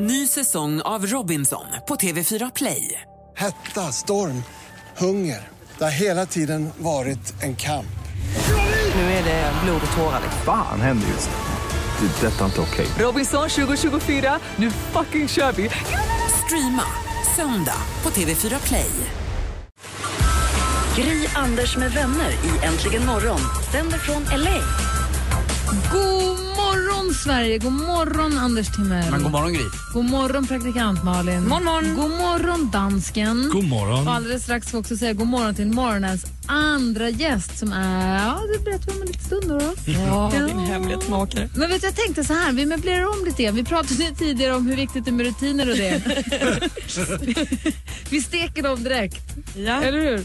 Ny säsong av Robinson på TV4 Play. Hetta, storm, hunger. Det har hela tiden varit en kamp. Nu är det blod och tårar. Fan händer just nu. Det. är Detta är inte okej. Robinson 2024, nu fucking kör vi! Streama söndag på TV4 Play. Gry, Anders med vänner i Äntligen morgon sänder från LA. God morgon, Sverige! God morgon, Anders Timell. Men god morgon Gry. God morgon, praktikant Malin. Morgon, morgon. God morgon, dansken. God morgon. Och alldeles strax ska vi också säga god morgon till morgonens andra gäst som är... Ja, det berättar vi om en liten stund. Då. Ja, din hemlighetsmakare. Men vet du, jag tänkte så här, vi möblerar om lite grann. Vi pratade tidigare om hur viktigt det är med rutiner och det. vi steker dem direkt. Ja. Eller hur?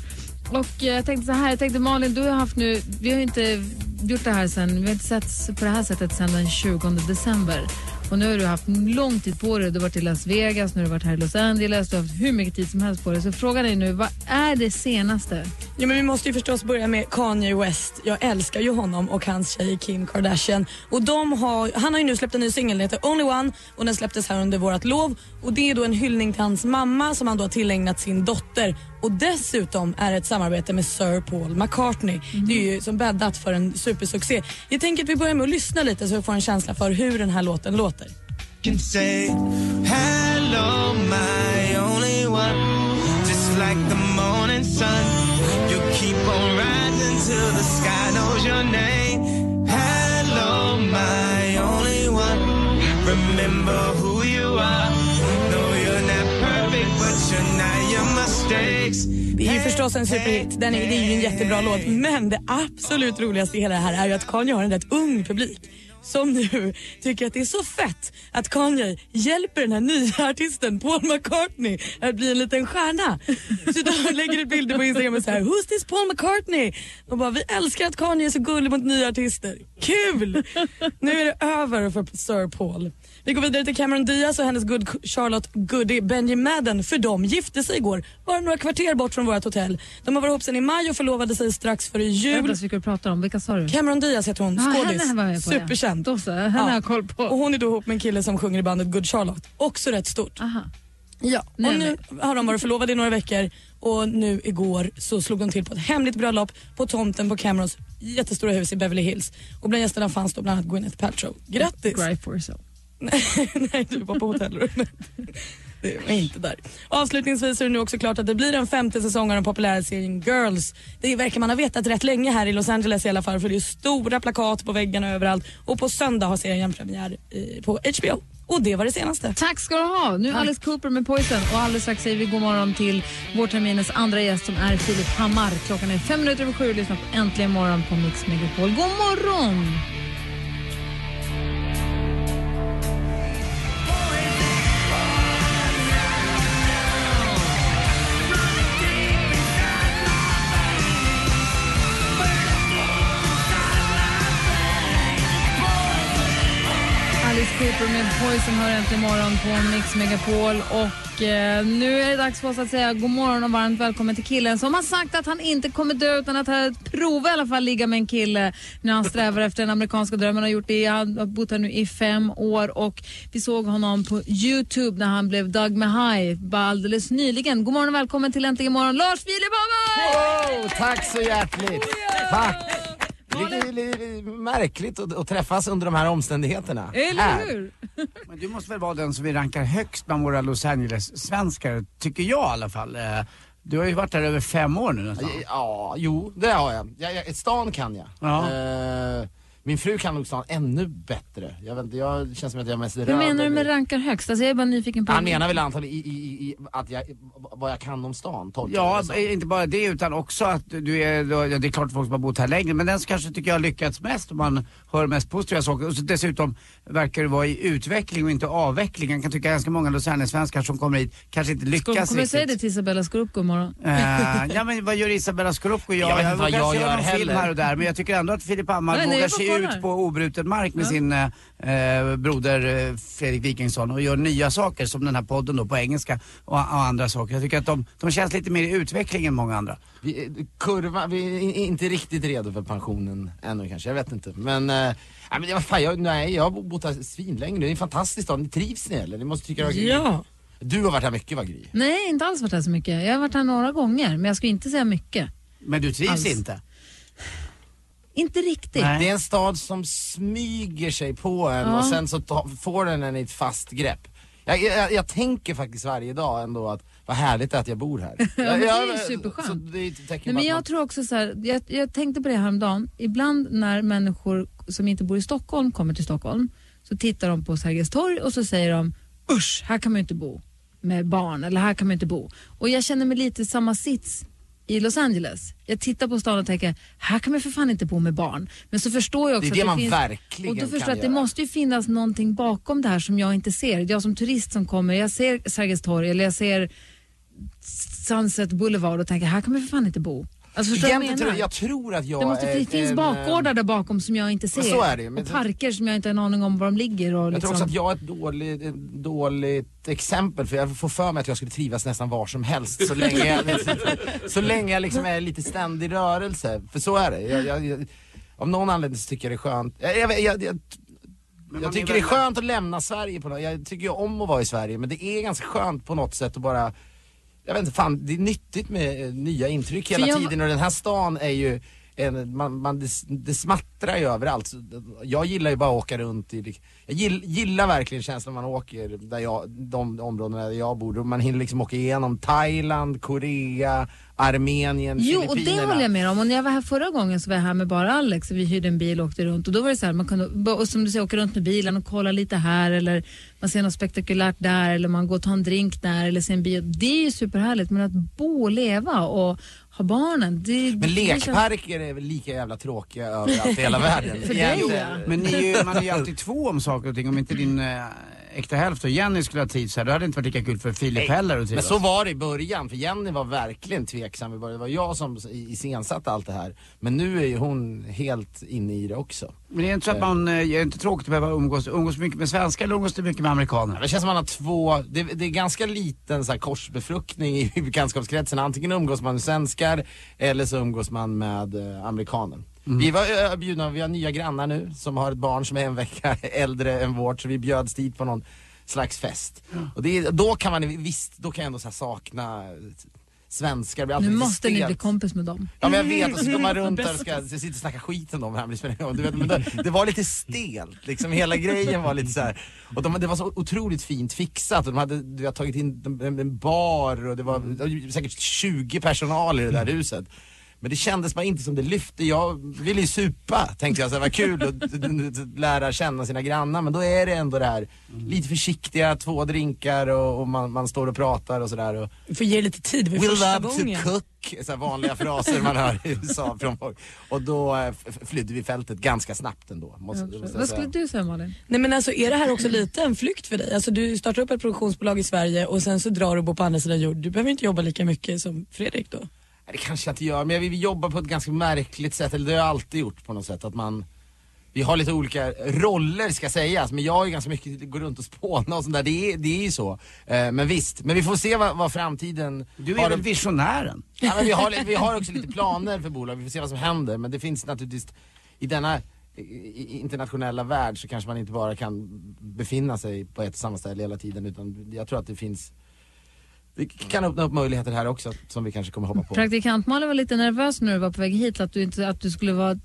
Och eh, jag tänkte så här, jag tänkte Malin, du har haft nu, vi har ju inte gjort det här sen, vi har inte sett på det här sättet sen den 20 december. Och nu har du haft lång tid på dig, du har varit i Las Vegas, nu har du varit här i Los Angeles, du har haft hur mycket tid som helst på dig. Så frågan är nu, vad är det senaste? Ja, men vi måste ju förstås börja med Kanye West. Jag älskar ju honom och hans tjej Kim Kardashian. Och de har, han har ju nu släppt en ny singel, den heter Only One och den släpptes här under vårt lov. Och det är då en hyllning till hans mamma som han då har tillägnat sin dotter. Och dessutom är det ett samarbete med Sir Paul McCartney. Det är ju som bäddat för en supersuccé. Jag tänker att vi börjar med att lyssna lite så vi får en känsla för hur den här låten låter. can say hello my only one just like the morning sun keep on rising till the sky. Knows your name. Hello my only one. Remember who you are. No you're not perfect but you're not your mistakes. Det är ju förstås en superhit. Den är, det är ju en jättebra låt. Men det absolut roligaste i hela det här är ju att Kanye har en rätt ung publik som nu tycker att det är så fett att Kanye hjälper den här nya artisten Paul McCartney att bli en liten stjärna. Så de lägger ut bilder på Instagram och så här, Who's this Paul McCartney? Och bara, vi älskar att Kanye är så gullig mot nya artister. Kul! Nu är det över för Sir Paul. Vi går vidare till Cameron Diaz och hennes good Charlotte Goody Benji Madden för de gifte sig igår, bara några kvarter bort från vårt hotell. De har varit ihop sedan i maj och förlovade sig strax före jul. Vänta, vilka du pratar om? Vilka sa du? Cameron Diaz heter hon, Ja, skådis. ja. Superkänd. Då så, henne har jag koll på. Och hon är då ihop med en kille som sjunger i bandet Good Charlotte. Också rätt stort. Aha. Ja, och Nej, nu har de varit förlovade i några veckor och nu igår så slog de till på ett hemligt bröllop på tomten på Camerons jättestora hus i Beverly Hills. Och bland gästerna fanns då bland annat Gwyneth Paltrow. Grattis! Cry for yourself. Nej, du var på hotellrummet. Det var inte där. Avslutningsvis är det nu också klart att det blir en femte säsong av den populära serien Girls. Det verkar man ha vetat rätt länge här i Los Angeles i alla fall för det är stora plakat på väggarna överallt och på söndag har serien premiär i- på HBO. Och det var det senaste. Tack ska du ha. Nu är Alice Cooper med Poison och alldeles strax säger vi god morgon till vårterminens andra gäst som är Filip Hammar. Klockan är fem minuter över sju och lyssnar på Äntligen morgon på Mix Megapol. God morgon! Poison hör äntligen morgon på Mix Megapol. Och eh, nu är det dags för oss att säga god morgon och varmt välkommen till killen som har sagt att han inte kommer dö utan att han prova i alla fall ligga med en kille när han strävar efter den amerikanska drömmen. Han har gjort det, han har bott här nu i fem år och vi såg honom på Youtube när han blev Doug Mahai alldeles nyligen. God morgon och välkommen till Äntligen morgon, Lars Filip Hammar! Oh, tack så hjärtligt. Tack. Lite, lite märkligt att, att träffas under de här omständigheterna. Eller hur? Men du måste väl vara den som vi rankar högst bland våra Los Angeles-svenskar, tycker jag i alla fall. Eh, Du har ju varit där över fem år nu nästan. Ja, jo, det har jag. jag, jag stan kan jag. Ja. Eh, min fru kan nog stan ännu bättre. Jag vet inte, jag känns som att jag är mest röd. Hur menar du med rankar högst? Alltså jag är bara nyfiken på... Han menar väl antagligen i, i, i, i, att jag, vad jag kan om stan, tolkar jag Ja, inte bara det utan också att du är, ja, det är klart folk som har bott här längre, men den som kanske tycker jag har lyckats mest och man hör mest positiva saker. Och så dessutom verkar det vara i utveckling och inte avveckling. Jag kan tycka ganska många Los Angeles-svenskar som kommer hit kanske inte lyckas kommer jag säga det riktigt. till Isabella Skorup god morgon? Eh, ja men vad gör Isabella Scorupco? Jag vet inte vad jag kanske gör någon film heller. här och där men jag tycker ändå att Filip Hammar vågar jag sig kollar. ut på obruten mark med sin eh, eh, broder eh, Fredrik Wikingsson och gör nya saker som den här podden då på engelska och, och andra saker. Jag tycker att de, de känns lite mer i utveckling än många andra. Vi, eh, kurva, vi är in- inte riktigt redo för pensionen ännu kanske, jag vet inte. Men, eh, nej, men fan, jag, nej, jag har bott här svinlänge nu, det är en fantastisk stad. Ni trivs ni eller? Ni måste tycka det Ja. Du har varit här mycket va Gry? Nej, inte alls varit här så mycket. Jag har varit här några gånger, men jag skulle inte säga mycket. Men du trivs Alls. inte? Inte riktigt. Nej. Det är en stad som smyger sig på en Ja. och sen så ta, får den en i ett fast grepp. Jag, jag, jag tänker faktiskt varje dag ändå att vad härligt att jag bor här. Ja, men det är ju Jag- superskönt. Så det är Nej, men jag man- tror också så här, jag, jag tänkte på det häromdagen. Ibland när människor som inte bor i Stockholm kommer till Stockholm så tittar de på Sergels torg och så säger de usch, här kan man ju inte bo med barn eller här kan man inte bo. Och jag känner mig lite i samma sits i Los Angeles. Jag tittar på stan och tänker, här kan man för fan inte bo med barn. Men så förstår jag också Det är det att man finns, verkligen Och då förstår jag att det göra. måste ju finnas någonting bakom det här som jag inte ser. Jag som turist som kommer, jag ser Sergels torg eller jag ser Sunset Boulevard och tänker, här kan man för fan inte bo. Alltså förstår du vad jag Egentligen menar? tror jag, jag tror att jag det, måste, är det finns en, bakgårdar där bakom som jag inte ser. så är det men och parker som jag inte har en aning om var de ligger. Och Jag liksom. tror också att jag är ett dåligt, ett dåligt exempel för jag får för mig att jag skulle trivas nästan var som helst så länge jag, så länge jag liksom är lite ständig rörelse. För så är det. Jag, jag, jag, av någon anledning så tycker jag det är skönt. Jag, jag, jag, jag, jag tycker det är skönt att lämna Sverige på något. Jag tycker ju om att vara i Sverige men det är ganska skönt på något sätt att bara jag vet inte, fan det är nyttigt med eh, nya intryck hela jag- tiden och den här stan är ju en, man, man, det, det smattrar ju överallt. Så Jag gillar ju bara att åka runt i, jag gill, gillar verkligen känslan när man åker där jag, de områdena där jag bor. Man hinner liksom åka igenom Thailand, Korea, Armenien, Jo, och det håller jag med om. Och när jag var här förra gången så var jag här med bara Alex och vi hyrde en bil och åkte runt. Och då var det så här, man kunde, och som du säger, åka runt med bilen och kolla lite här eller man ser något spektakulärt där eller man går och tar en drink där eller ser en bio. Det är ju superhärligt men att bo och leva och ha barnen. Det, Men känns- lekparker är väl lika jävla tråkiga överallt i hela världen. För dig, ja. Men ni är ju, man är ju alltid två om saker och ting. Om inte din eh, äkta hälft och Jenny skulle ha trivts här, då hade det inte varit lika kul för Filip heller att Men så var det i början, för Jenny var verkligen tveksam i början. Det var jag som i- iscensatte allt det här. Men nu är ju hon helt inne i det också. Men det är inte så att man, eh, är det inte tråkigt att behöva umgås, umgås mycket med svenskar eller umgås du mycket med amerikaner? Det känns som man har två, det, det är ganska liten så här, korsbefruktning i bekantskapskretsen. Antingen umgås man med svenskar eller så umgås man med eh, amerikaner. Vi var eh, bjudna, vi har nya grannar nu som har ett barn som är en vecka äldre än vårt så vi bjöds dit på någon slags fest. Och det, då kan man visst, då kan jag ändå så sakna eh, svenskar. Blir alltid Nu måste ni bli kompis med dem. Ja men jag vet, och så går man runt där och ska så sitter och snackar skit om dem här, men du vet, men det, det var lite stelt, liksom hela grejen var lite så här. Och de, det var så otroligt fint fixat och de hade, du hade tagit in en, en bar och det var, det var säkert 20 personal i det där huset. Men det kändes bara inte som det lyfte. Jag ville ju supa, tänkte jag. Så det var kul att lära känna sina grannar. Men då är det ändå det här lite försiktiga, två drinkar och, och man, man står och pratar och sådär. Och, Du får ge lite tid, det var We första love gången. to cook, så vanliga fraser man hör i USA från folk. Och då eh, flydde vi fältet ganska snabbt ändå. Måste, måste Vad skulle du säga Malin? Nej men alltså är det här också lite en flykt för dig? Alltså du startar upp ett produktionsbolag i Sverige och sen så drar du och bor på andra sidan jord. Du behöver inte jobba lika mycket som Fredrik då. Det kanske jag inte gör, men jag vill jobba på ett ganska märkligt sätt, eller det har jag alltid gjort på något sätt. Att man, vi har lite olika roller ska sägas, men jag är ganska mycket, går runt och spånar och sånt där. Det är, det är ju så. Eh, men visst, men vi får se vad, vad framtiden Du är väl visionären? Ja, men vi, har, vi har också lite planer för bolag, vi får se vad som händer. Men det finns naturligtvis, i denna i- internationella värld så kanske man inte bara kan befinna sig på ett och samma ställe hela tiden. Utan jag tror att det finns, det kan öppna upp möjligheter här också som vi kanske kommer hoppa på. Praktikant Malin var lite nervös när du var på väg hit att du, inte, att du skulle vara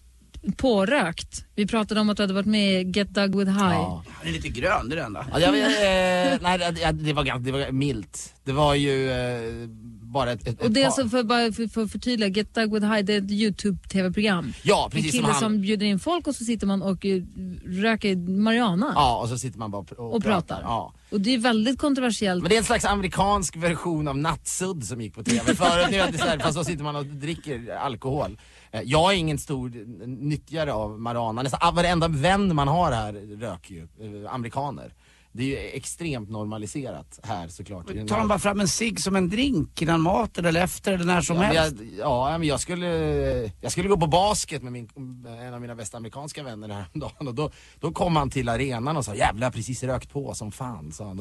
pårökt. Vi pratade om att du hade varit med i Get Dug With High. Ja. Han är lite grön, det är det enda. Ja, jag, eh, nej, det, det, var, ganska- det var milt. Det var ju eh, bara ett, ett, Och det är alltså för, bara för, för förtydliga, Get Dug With High det är ett YouTube-tv-program. Ja, En precis kille som som, han. bjuder in folk och så sitter man och eh, röker marijuana Ja, och så sitter man bara och, och, och pratar. Ja. Och det är väldigt kontroversiellt. Men det är en slags amerikansk version av Nattsudd som gick på TV förut. Nu är det så här, fast så sitter man och dricker alkohol. Eh, Jag är ingen stor nyttjare av marijuana. Nästan varenda vän man har här röker ju, eh, amerikaner. Det är ju extremt normaliserat här såklart. i den Tar de bara fram en cigg som en drink innan maten eller efter eller när som Ja, men helst? jag, ja, men jag skulle, jag skulle gå på basket med min, en av mina bästa amerikanska vänner häromdagen och då, då kom han till arenan och sa jävlar jag har precis rökt på som fan sa han.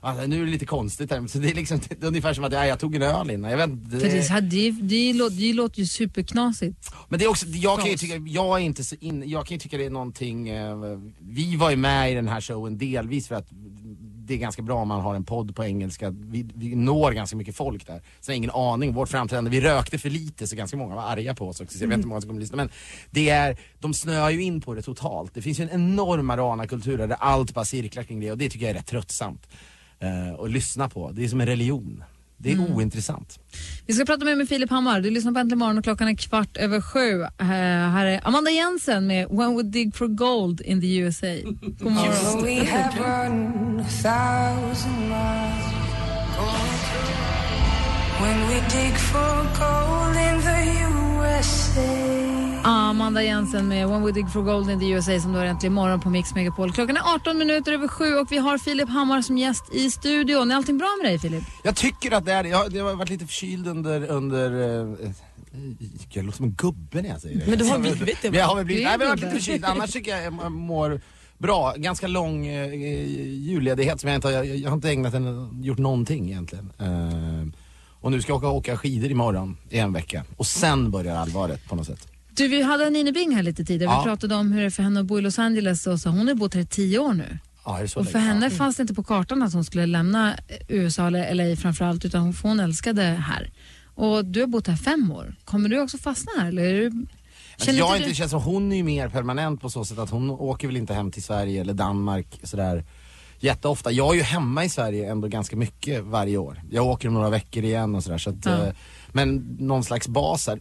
Alltså, nu är det lite konstigt här, så det är liksom det är ungefär som att ja, jag tog en öl innan. Jag vet, det, För det, här, det, det, låter, det låter ju superknasigt. men det är också, jag kan ju tycka, jag är inte så in, jag kan ju tycka det är någonting, eh, vi var ju med i den här showen delvis för att det är ganska bra om man har en podd på engelska, vi, vi når ganska mycket folk där. Så jag har ingen aning, vårt framträdande, vi rökte för lite så ganska många var arga på oss också, så jag vet inte hur många som kommer lyssna. Men det är, de snöar ju in på det totalt. Det finns ju en enorm Marana-kultur där allt bara cirklar kring det och det tycker jag är rätt tröttsamt. Uh, att lyssna på, det är som en religion. Det är ointressant. Vi ska prata mer med Filip Hammar. Du lyssnar på Äntligen morgon och klockan är kvart över sju. Eh, här är Amanda Jensen med When We Dig For Gold in the USA. God morgon. Amanda Jensen med When We Dig For Gold in the USA som då är äntligen morgon på Mix Megapol. Klockan är 18 minuter över sju och vi har Filip Hammar som gäst i studion. Är allting bra med dig Filip? Jag tycker att det är jag, jag har varit lite förkyld under, under eh, jag låter som en gubbe när jag säger det. Men du har blivit det, Jag har väl blivit, nej, men jag har lite förkyld. Annars tycker jag jag mår bra. Ganska lång eh, julledighet som jag inte har, jag, jag har inte ägnat en, gjort någonting egentligen. Eh, och nu ska jag åka, åka skidor imorgon i en vecka. Och sen börjar allvaret på något sätt. Du, vi hade Nina Bing här lite tidigare. Ja. Vi pratade om hur det är för henne att bo i Los Angeles och så hon har bott här i tio år nu. Ja, är det så Och för henne fanns det inte på kartan att hon skulle lämna USA eller LA framförallt utan hon, hon älskade här. Och du har bott här fem år. Kommer du också fastna här eller? Är du, Alltså, känner jag inte du- det känns som hon är ju mer permanent på så sätt att hon åker väl inte hem till Sverige eller Danmark sådär jätteofta. Jag är ju hemma i Sverige ändå ganska mycket varje år. Jag åker om några veckor igen och sådär. Så att, eh, men någon slags bas här.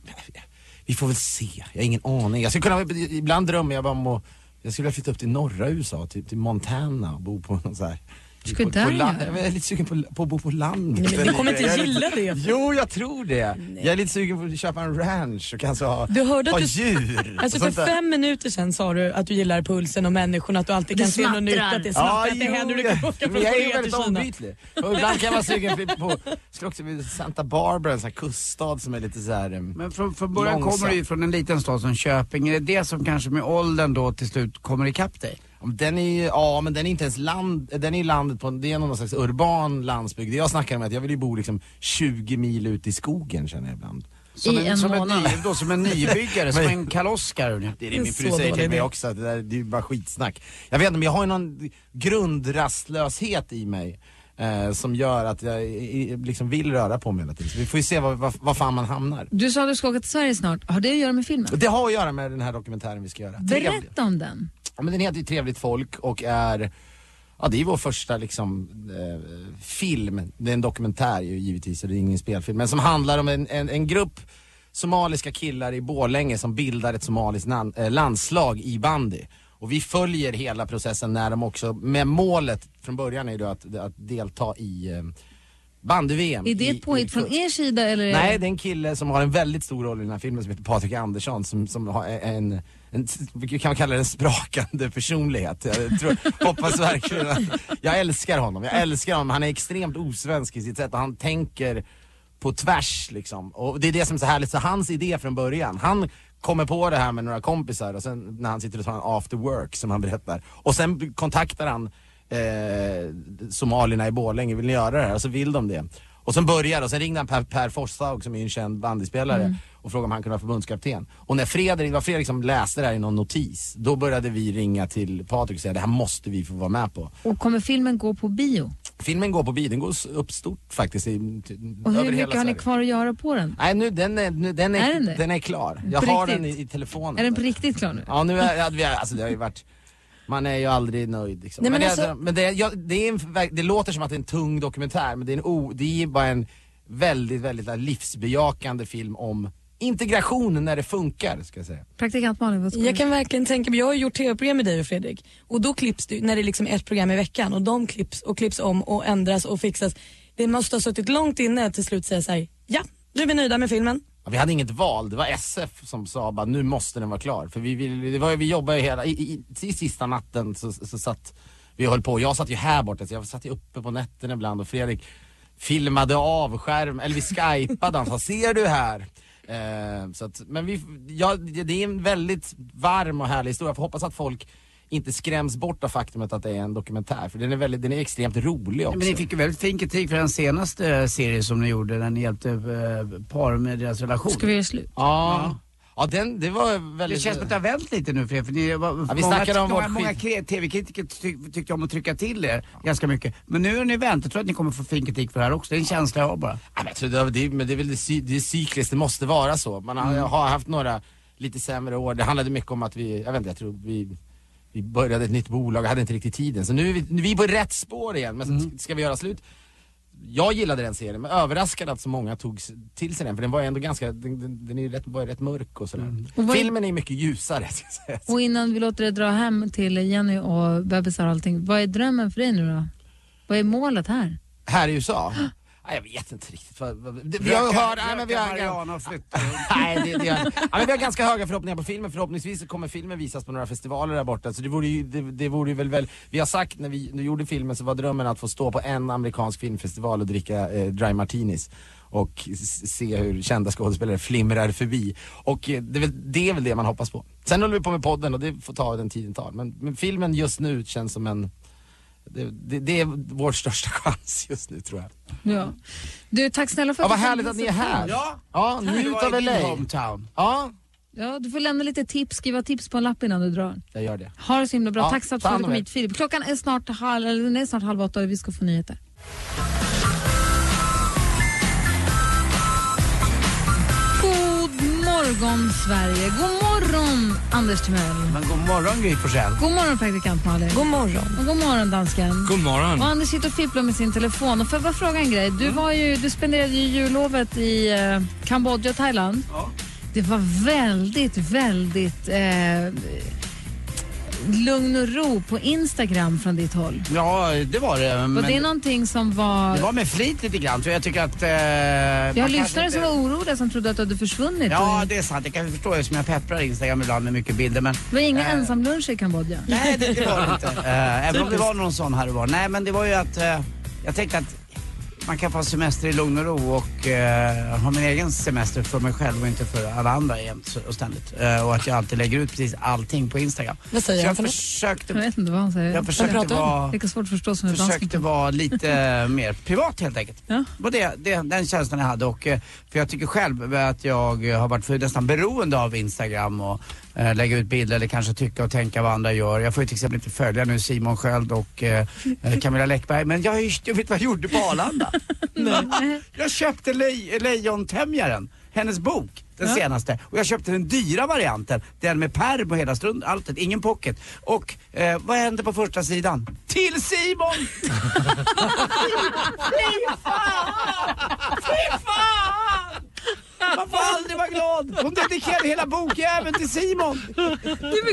Vi får väl se, jag har ingen aning. Jag skulle kunna, ibland drömmer jag bara om att, jag skulle vilja flytta upp till norra USA, till, till Montana och bo på någon så här Ska på, du där på land, jag är lite sugen på, på att bo på landet. Nej, men du kommer inte Jag är lite- gilla det. Jo, jag tror det. Jag är lite sugen på att köpa en ranch och kanske ha, Du hörde ha att du- djur. Alltså för fem minuter sedan sa du att du gillar pulsen och människorna, att du alltid Det kan se något nytt, smattrar. att det smattrar, att det händer du kan åka från jag är väldigt ombytlig. Och ibland kan jag vara sugen på, skulle också vilja Santa Barbara, en sån här kuststad som är lite så här. em, Men från, från början Långsamt. kommer du ju från en liten stad som Köping. Är det det som kanske med åldern då till slut kommer ikapp dig? Den är ju, ja men den är inte ens land, den är ju landet på, det är någon slags urban landsbygd. Det jag snackar om är att jag vill ju bo liksom 20 mil ut i skogen känner jag ibland. Som I en som månad. ny, då, som en nybyggare, som en Karl-Oskar. Det är det min fru säger till mig också, att det, där, det är ju bara skitsnack. Jag vet inte men jag har ju någon grundrastlöshet i mig. Eh, som gör att jag eh, liksom vill röra på mig hela tiden. Så vi får ju se var, var, var fan man hamnar. Du sa att du ska åka till Sverige snart. Har det att göra med filmen? Det har att göra med den här dokumentären vi ska göra. Berätta om den. Ja, men den heter ju Trevligt folk och är, ja det är vår första liksom eh, film. Det är en dokumentär ju givetvis, så det är ingen spelfilm. Men som handlar om en, en, en grupp somaliska killar i Borlänge som bildar ett somaliskt nan, eh, landslag i bandy. Och vi följer hela processen när de också, med målet från början är ju då att, att delta i eh, bandy-VM. Är det ett påhitt från er sida eller? Nej, det- är en kille som har en väldigt stor roll i den här filmen som heter Patrik Andersson som, som har en, en, kan kalla det en sprakande personlighet. Jag tror, hoppas verkligen att, jag älskar honom, jag älskar honom. Han är extremt osvensk i sitt sätt och han tänker på tvärs liksom. Och det är det som är så härligt, så hans idé från början, han kommer på det här med några kompisar och sen när han sitter och tar en after work som han berättar. Och sen kontaktar han eh, somalierna i Borlänge, vill ni göra det här? Och så vill de det. Och sen börjar och sen ringde han Per, per Forshaug som är en känd bandyspelare och frågade om han kunde vara förbundskapten. Och när Fredrik, var Fredrik som läste det här i någon notis, då började vi ringa till Patrik och säga det här måste vi få vara med på. Och kommer filmen gå på bio? Filmen går på bio, den går upp stort faktiskt. I, Och hur mycket har ni kvar att göra på den? Nej nu, den är, nu, den är, Är den den är klar. Jag På har riktigt? den i, i telefonen. Är den på riktigt klar nu? Ja nu är, ja, vi alltså det har ju varit man är ju aldrig nöjd liksom. Nej, men men alltså- det, men det, ja, det, är en, det låter som att det är en tung dokumentär men det är, en o, det är bara en väldigt, väldigt livsbejakande film om integration när det funkar ska jag säga. Praktikant Malin, vad ska Jag kan verkligen tänka mig, jag har gjort tv-program med dig och Fredrik och då klipps det, när det är liksom ett program i veckan och de klipps och klipps om och ändras och fixas. Det måste ha suttit långt inne att till slut säga såhär, ja nu är vi nöjda med filmen. Ja, Vi hade inget val, det var SF som sa bara nu måste den vara klar. För vi, vi, det var, vi jobbade ju hela, i, i, i sista natten så, så satt vi höll på, jag satt ju här borta så jag satt ju uppe på nätterna ibland och Fredrik filmade av skärm, eller vi skypade, han sa ser du här? Eh, så att, men vi, ja, det är en väldigt varm och härlig historia, jag får hoppas att folk inte skräms bort av faktumet att det är en dokumentär, för den är, väldigt, den är extremt rolig också. Men ni fick ju väldigt fin kritik för den senaste serien som ni gjorde när ni hjälpte eh, par med deras relation. Ska vi göra slut? Ja. Ja, den, det var Det väldigt... känns som att det har vänt lite nu för er, för ni, var, vi många, om många, många tv-kritiker tyck, tyckte om att trycka till er ganska mycket. Men nu har ni vänt, jag tror att ni kommer få fin kritik för det här också. Det är en känsla jag har bara. Ja, men jag tror det, det, men det är väl det, det är cykliskt, det måste vara så. Man har, har haft några lite sämre år. Det handlade mycket om att vi, jag vet inte, jag tror vi, vi började ett nytt bolag och hade inte riktigt tiden. Så nu är vi, nu är vi på rätt spår igen. Men så ska vi göra slut. Jag gillade den serien, men överraskad att så många tog till sig den. För den var ju ändå ganska, den, den, den är ju rätt, var ju rätt mörk och sådär. Och vad- Filmen är mycket ljusare. Och innan vi låter dig dra hem till Jenny och bebisar och allting, vad är drömmen för dig nu då? Vad är målet här? Här i USA? Nej, jag vet inte riktigt. Vi har hört, nej, men vi har, Mariana. Nej, det, det, ja, men vi har ganska höga förhoppningar på filmen. Förhoppningsvis så kommer filmen visas på några festivaler där borta. Så det vore ju, det, det vore ju väl, väl... Vi har sagt när vi nu gjorde filmen så var drömmen att få stå på en amerikansk filmfestival och dricka eh, dry martinis. Och se hur kända skådespelare flimrar förbi. Och eh, det, är väl, det är väl det man hoppas på. Sen håller vi på med podden och det får ta den tiden tar. Men, men filmen just nu känns som en... Det, det, det är vår största chans just nu tror jag. Ja. Du, tack snälla för Ja, vad du kom härligt att ni är här. Ja, Ja, njut av LA. hometown. Ja, Ja, du får lämna lite tips, skriva tips på en lapp innan du drar. jag gör det. Ha det så himla bra. Ja, Tack så att ta du kom om hit Filip. Klockan är snart halv, eller är snart halv åtta och vi ska få nyheter. Morgon Sverige. God morgon Anders Timell. Men god morgon Gry Forssell. God morgon praktikant Malin. God morgon. Och god morgon dansken. God morgon. Och Anders sitter och fipplar med sin telefon. Och jag bara fråga en grej? Du, var ju, du spenderade ju jullovet i eh, Kambodja och Thailand. Det var väldigt, väldigt eh, lugn och ro på Instagram från ditt håll. Ja, det var det. Och Men det är någonting som var... det var med flit lite grann, för jag tycker att... Eh, Jag har lyssnare som inte- var oroliga som trodde att du hade försvunnit. Ja, Och det är sant. Jag kan förstå eftersom jag pepprar Instagram ibland med mycket bilder. Men det var inga eh, ensamluncher i Kambodja. Nej, det, det var det inte. Eh, även om det var någon sån här och var. Nej, men det var ju att eh, jag tänkte att man kan få semester i lugn och ro och eh, ha min egen semester för mig själv och inte för alla andra jämt och ständigt. Eh, och att jag alltid lägger ut precis allting på Instagram. Vad säger Så jag något? försökte, Jag vet inte vad han säger. jag försökte om? vara Lika svårt att förstå som försökte vara lite mer privat helt enkelt. Ja. Det, det, den känslan jag hade och eh, för jag tycker själv att jag har varit för nästan beroende av Instagram och eh, lägga ut bilder eller kanske tycka och tänka vad andra gör. Jag får ju till exempel inte följa nu Simon Sköld och eh, eh, Camilla Läckberg men jag, jag vet vad jag gjorde på Arlanda. jag köpte lej, Lejontämjaren, hennes bok. Den senaste. Och jag köpte den dyra varianten. Den med pärm och hela strund, alltet, ingen pocket. Och eh, vad hände på första sidan? Till Simon! Fy fan! Fy fan! Man får aldrig vara glad. Hon dedikerade hela bokjäveln till Simon.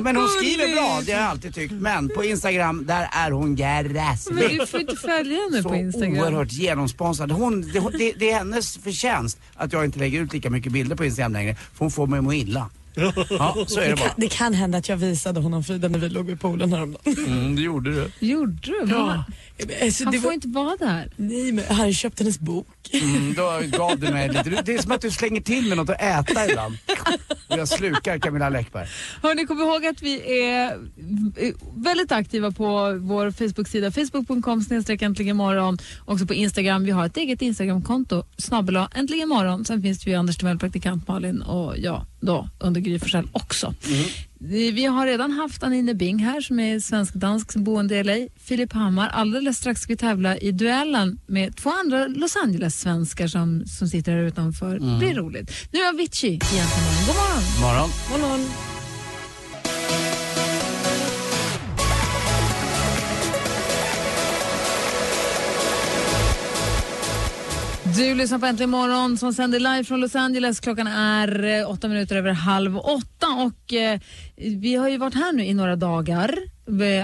Men hon skriver bra, det har jag alltid tyckt. Men på Instagram, där är hon Men gräslig. du får inte följa henne Så på Instagram. oerhört genomsponsrad. Hon, det, det, det är hennes förtjänst att jag inte lägger ut lika mycket bilder på Instagram längre. För hon får mig att må illa. Ja, så är det Det kan, det kan hända att jag visade honom Frida när vi låg vid poolen häromdagen. Mm, det gjorde du. Gjorde du? Ja. Alltså, Han det får var, inte vara där. nej, men han köpte hennes bok. Mm, då gav du mig lite. Det är som att du slänger till med något att äta ibland. Och jag slukar Camilla Läckberg. Hörni, kom ihåg att vi är väldigt aktiva på vår Facebook-sida, facebook.com snedstreck äntligen morgon. Också på Instagram. Vi har ett eget Instagramkonto, snabbel äntligen morgon. Sen finns det ju Anders Timell, praktikant Malin och jag då under Gry Forssell också. Vi vi har redan haft Anine Bing här som är svensk-dansk som boende i LA. Filip Hammar, alldeles strax ska vi tävla i duellen med två andra Los Angeles-svenskar som, som sitter här utanför. Det blir roligt. Nu är Avicii egentligen. God morgon! Morgon. Morgon. Du lyssnar på Äntligen morgon som sänder live från Los Angeles. Klockan är eh, åtta minuter över halv åtta och eh, vi har ju varit här nu i några dagar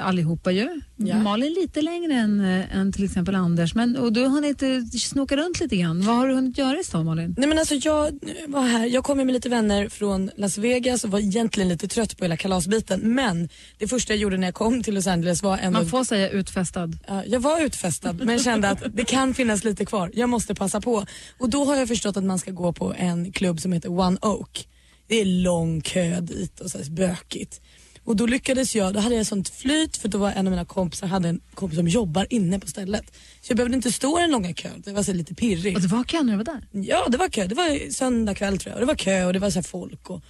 allihopa ju. Ja. Malin lite längre än, eh, än till exempel Anders. Men, och du har hunnit eh, snoka runt lite grann. Vad har du hunnit göra i stan Malin? Nej men alltså jag var här, jag kom med lite vänner från Las Vegas och var egentligen lite trött på hela kalasbiten. Men det första jag gjorde när jag kom till Los Angeles var ändå... Man får säga utfestad. Ja, jag var utfestad men kände att det kan finnas lite kvar. Jag måste passa på. Och då har jag förstått att man ska gå på en klubb som heter One Oak. Det är lång kö dit och så bökigt. Och då lyckades jag, då hade jag sånt flyt för då var en av mina kompisar hade en kompis som jobbar inne på stället. Så jag behövde inte stå i den långa kön, det var så lite pirrigt. Och det var kö när du var där? Ja, det var kö. Det var söndag kväll tror jag. Och det var kö och det var så folk och...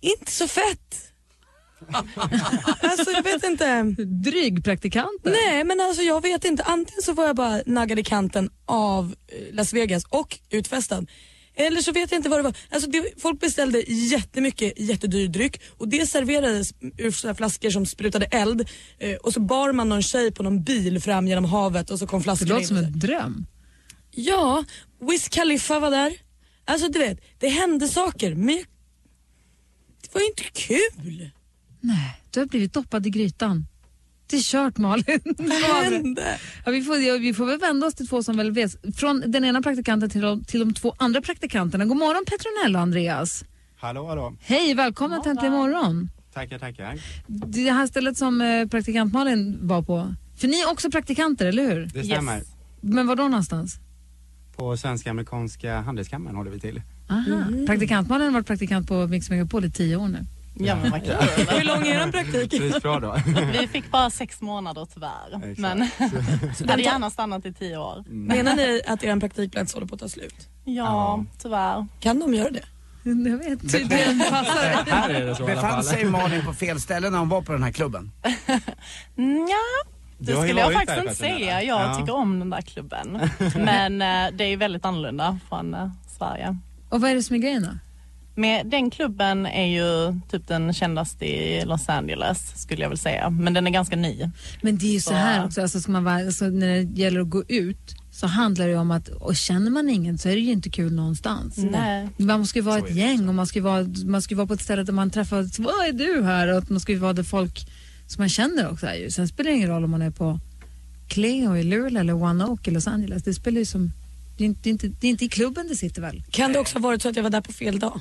Inte så fett. alltså jag vet inte. Dryg praktikant. Nej men alltså jag vet inte. Antingen så var jag bara naggad i kanten av eh, Las Vegas och utfestad. Eller så vet jag inte vad det var. Alltså det, folk beställde jättemycket jättedyr dryck och det serverades ur flaskor som sprutade eld eh, och så bar man någon tjej på någon bil fram genom havet och så kom Det flaskorna låter in. som en dröm. Ja, Wiz Khalifa var där. Alltså du vet, det hände saker men det var ju inte kul. Nej, du har blivit doppad i grytan. Det är kört Malin. Vad hände? Ja, vi, får, ja, vi får väl vända oss till två som väl vet. Från den ena praktikanten till de, till de två andra praktikanterna. God morgon Petronella och Andreas. Hallå, hallå. Hej, välkomna till Äntligen morgon. Tackar, tackar. Det här stället som eh, praktikant Malin var på. För ni är också praktikanter, eller hur? Det stämmer. Men var då någonstans? På Svenska Amerikanska Handelskammaren håller vi till. Aha. Praktikant Malin har varit praktikant på Mix Megapol i tio år nu. Ja men vad kul. Hur lång är er praktik? Trivs bra då. Vi fick bara sex månader tyvärr. Exakt. Men hade gärna stannat i tio år. Menar ni att er praktikplats håller på att ta slut? Ja, tyvärr. Kan de göra det? Jag vet tydligen passar Här är det så i alla Befann sig Malin på fel ställe när hon var på den här klubben? Ja, Du det skulle jag faktiskt inte säga. Jag Ja. tycker om den där klubben. Men eh, det är ju väldigt annorlunda från eh, Sverige. Och vad är det som är grejen då? Men den klubben är ju typ den kändaste i Los Angeles skulle jag väl säga. Men den är ganska ny. Men det är ju så Så- här också, alltså ska man vara, alltså när det gäller att gå ut så handlar det ju om att, och känner man ingen så är det ju inte kul någonstans. Nej. Man ska ju vara ett gäng och man ska ju vara, man ska vara på ett ställe där man träffar, vad är du här? Och man ska ju vara där folk som man känner också är ju. Sen spelar det ingen roll om man är på Cleo i Luleå eller One Oak i Los Angeles. Det spelar ju som, det är inte, det är inte, det är inte i klubben det sitter väl? Kan det också ha varit så att jag var där på fel dag?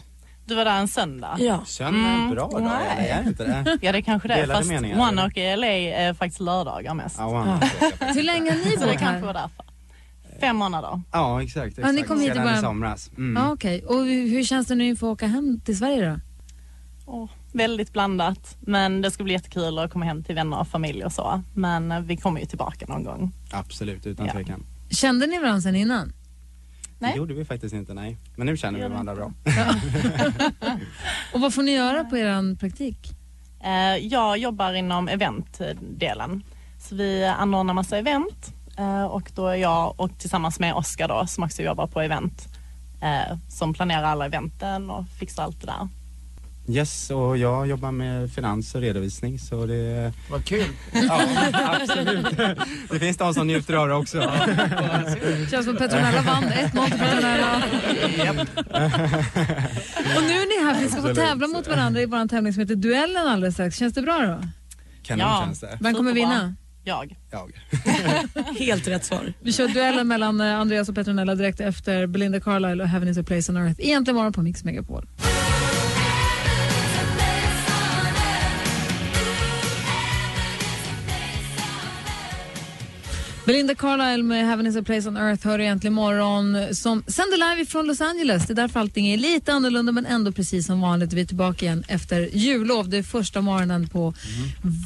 Du var där en söndag? Ja. Söndag är en Mm, bra dag, nej. eller är det inte det? Ja det kanske det är. Delade Fast meningar, One? Oak i LA är faktiskt lördagar mest. Ja, wow. Hur länge har ni Så det bott kanske var här? därför. Fem månader. ja exakt. Ja, ni exakt. kom hit i Sedan början- i somras. Mm. Ja, okej. Och hur, hur känns det nu att få åka hem till Sverige då? Åh, väldigt blandat. Men det ska bli jättekul att komma hem till vänner och familj och så. Men eh, vi kommer ju tillbaka någon gång. Absolut, utan Ja. tvekan. Kände ni varandra sen innan? Nej. Det gjorde vi faktiskt inte, nej. Men nu känner vi varandra bra. Och vad får ni göra på er praktik? Eh, Jag jobbar inom eventdelen. Så vi anordnar massa event eh, och då är jag och tillsammans med Oskar då som också jobbar på event eh, som planerar alla eventen och fixar allt det där. Yes, och jag jobbar med finans och redovisning så det... Vad kul. Ja, absolut. Det finns de som njuter av det också. Känns som Petronella vann 1-0 till Petronella. Och nu är ni här för ni ska få tävla mot varandra i vår tävling som heter Duellen alldeles strax. Känns det bra då? Kanon Ja. känns det. Vem kommer vinna? Jag. Jag. Helt rätt svar. Vi kör duellen mellan eh, Andreas och Petronella direkt efter Belinda Carlisle och Heaven is a place on earth. Egentligen morgon på Mix Megapol. Belinda Carlisle med Heaven is a place on earth hör egentligen morgon som sänder live från Los Angeles. Det är därför allting är lite annorlunda men ändå precis som vanligt. Vi är tillbaka igen efter jullov. Det är första morgonen på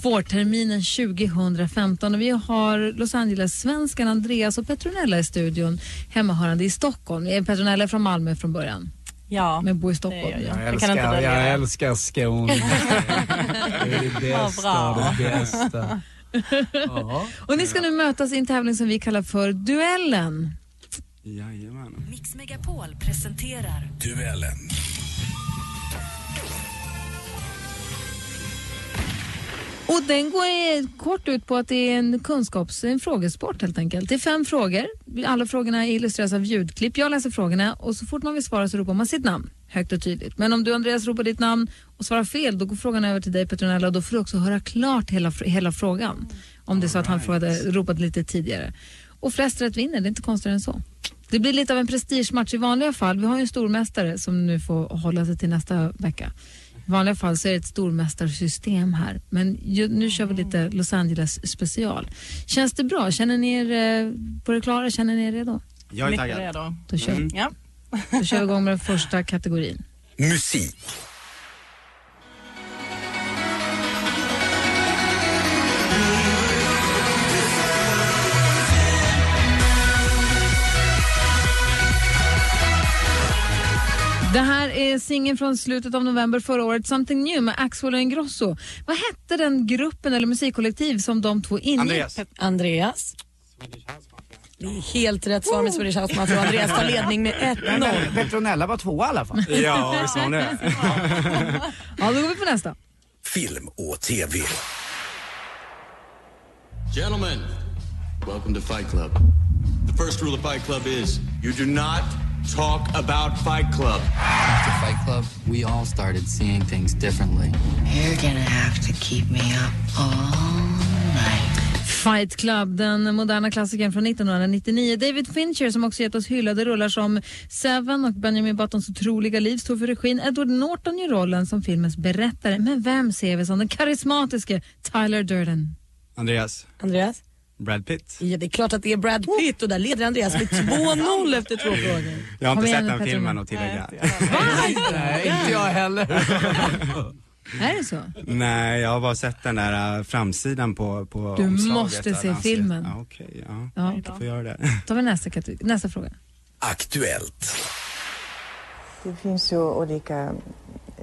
vårterminen 2015 och vi har Los Angeles-svenskan Andreas och Petronella i studion hemmahörande i Stockholm. Petronella är från Malmö från början Ja, men bor i Stockholm. jag. Jag kan inte jag det. älskar Skåne. Det är det Ja, bästa det bästa. Och ni ska nu mötas i en tävling som vi kallar för Duellen. Jajamän. Mix Megapol presenterar Och den går kort ut på att det är en kunskaps, en frågesport helt enkelt. Det är fem frågor. Alla frågorna illustreras av ljudklipp. Jag läser frågorna och så fort man vill svara så ropar man sitt namn högt och tydligt. Men om du Andreas ropar ditt namn och svarar fel då går frågan över till dig Petronella och då får du också höra klart hela, hela frågan. Om det är så att han frågade, ropat lite tidigare. Och flest rätt vinner, det är inte konstigare än så. Det blir lite av en prestigematch i vanliga fall. Vi har ju en stormästare som nu får hålla sig till nästa vecka. I vanliga fall så är det ett stormästarsystem här. Men ju, nu kör vi lite Los Angeles special. Känns det bra? Känner ni er eh, på det klara? Känner ni er redo? Jag är taggad. Då kör, Mm. Ja. då kör vi igång med den första kategorin. Musik. Det här är singeln från slutet av november förra året, Something New med Axel och Ingrosso. Vad hette den gruppen eller musikkollektiv som de två ingick? Andreas. Andreas. Det är helt rätt svar med Swedish House Mafia Andreas tar ledning med 1-0. Petronella var tvåa i alla fall. Ja, visst var hon det. Ja, då går vi på nästa. Film och TV. Gentlemen, welcome to Fight Club. The first rule of Fight Club is you do not talk about Fight Club. After Fight Club, we all started seeing things differently. You're gonna have to keep me up all night. Fight Club, den moderna klassikern från 1999. David Fincher som också gett oss hyllade rullar som Seven och Benjamin Buttons otroliga liv står för regin. Edward Norton gör rollen som filmens berättare. Men vem ser vi som den karismatiske Tyler Durden? Andreas. Andreas? Brad Pitt. Ja, det är klart att det är Brad Pitt och där leder Andreas med 2-0 efter två frågor. Jag har inte sett den filmen att tillägga. Nej, inte jag heller. Är det så? Nej, jag har bara sett den där äh, framsidan på, på Du omslaget måste se filmen. Ja, Okej, ja. Ja. Jag får göra det. Då tar vi nästa, nästa fråga. Aktuellt. Det finns ju olika,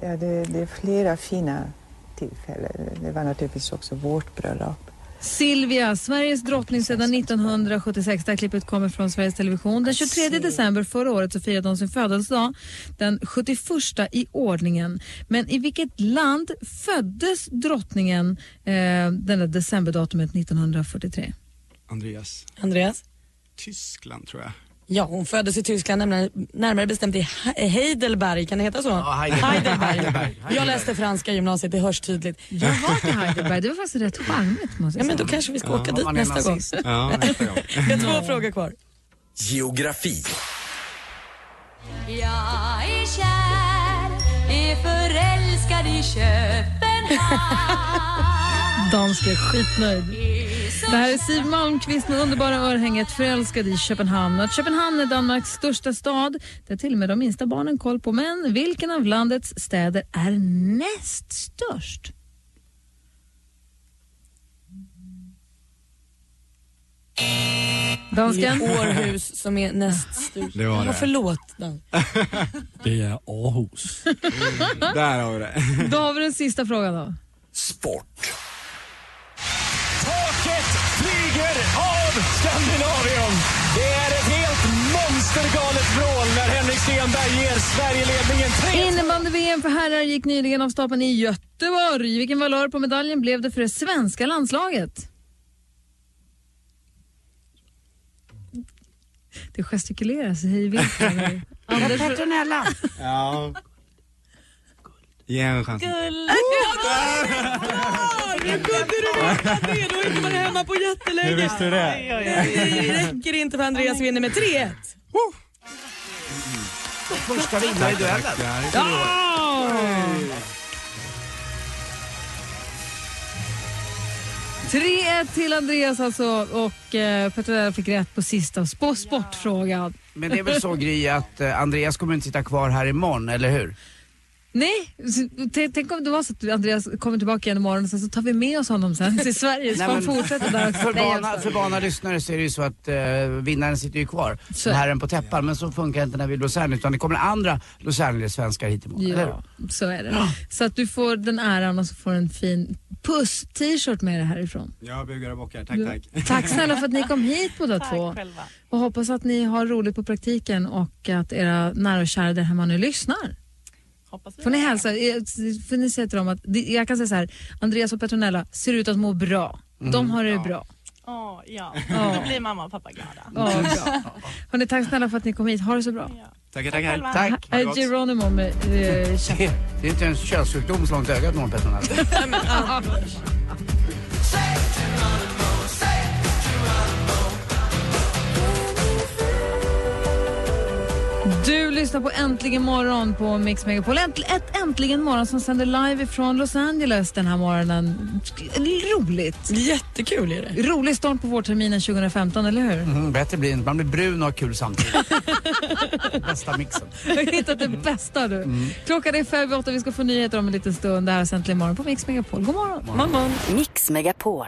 ja, det, det är flera fina tillfällen. Det var naturligtvis också vårt bröllop. Silvia, Sveriges drottning sedan 1976. Det här klippet kommer från Sveriges Television. Den 23 december förra året så firade hon sin födelsedag, den 71 i ordningen. Men i vilket land föddes drottningen eh, den där decemberdatumet 1943? Andreas. Andreas? Tyskland tror jag. Ja, hon föddes i Tyskland, närmare, närmare bestämt i He- Heidelberg, kan det heta så? Ja, Heidelberg. Heidelberg. Jag läste franska gymnasiet, det hörs tydligt. Jag varit i Heidelberg, det var faktiskt rätt charmigt måste Ja, jag men säga. då kanske vi ska Ja, åka dit är nästa gång. Ja, nästa gång. Jag har två frågor kvar. Geografi. Jag är kär, är förälskad i Köpenhamn Dansk är skitnöjd. Det här är Siw Malmkvist med underbara örhänget Förälskad i Köpenhamn. Att Köpenhamn är Danmarks största stad, det har till och med de minsta barnen koll på. Men vilken av landets städer är näst störst? Dansken? Det är Århus som är näst störst. Det var Ja, det. förlåt. Dan. Det är Aarhus. Där har vi det. Då har vi den sista frågan då. Sport. Monstergalet vrål när Henrik Stenberg ger Sverige ledningen 3 Innebandy-VM för herrar gick nyligen av stapeln i Göteborg. Vilken valör på medaljen blev det för det svenska landslaget? Det gestikuleras hej vilt. Anders, Petronella. Ja. Ge en chans. Guld! Nu kunde du veta det, då är inte man hemma på jättelänge. Hur visste du det? Det räcker inte för Andreas vinner med 3-1. Första vinnare i duellen. Ja! 3-1 till Andreas alltså och eh, Petronella fick rätt på sista sp- sportfrågan. Men det är väl så Gry att eh, Andreas kommer inte sitta kvar här imorgon, eller hur? Nej, tänk om det var så att Andreas kommer tillbaka igen imorgon och sen så tar vi med oss honom sen till Sverige så Nej, får han fortsätta där också. För vana, för vana lyssnare så är det ju så att eh, vinnaren sitter ju kvar. Så- Herren på täppan. Men så funkar det inte när vi är i Los Angeles utan det kommer andra Los Angeles-svenskar hit imorgon. eller? Ja, så är det. Så att du får den äran och så får en fin puss-t-shirt med dig härifrån. Jag bugar och bockar. Tack, Du- tack. Tack snälla för att ni kom hit båda Tack två. själva. Och hoppas att ni har roligt på praktiken och att era nära och kära där hemma nu lyssnar. Hoppas vi Får ni hälsa, eh, får ni säga till dem att, jag kan säga så här, Andreas och Petronella ser ut att må bra. De har det bra. Åh, ja. Ja. Då blir mamma och pappa glada. Ja, bra. Hörrni, tack snälla för att ni kom hit. Ha det så bra. Tackar, tackar. själva. Tack. Här är Geronimo med eh, Det det är inte en könssjukdom så långt ögat når Petronella. Du lyssnar på Äntligen morgon på Mix Megapol. Änt, ett Äntligen morgon som sänder live ifrån Los Angeles den här morgonen. Roligt. Jättekul är det. Rolig start på vårterminen 2015, eller hur? Mm, bättre blir det inte. Man blir brun och har kul samtidigt. Bästa mixen. Jag har hittat det bästa du. Klockan är fem åtta, vi ska få nyheter om en liten stund. Det här är Äntligen morgon på Mix Megapol. God morgon. Morgon. Mix Megapol.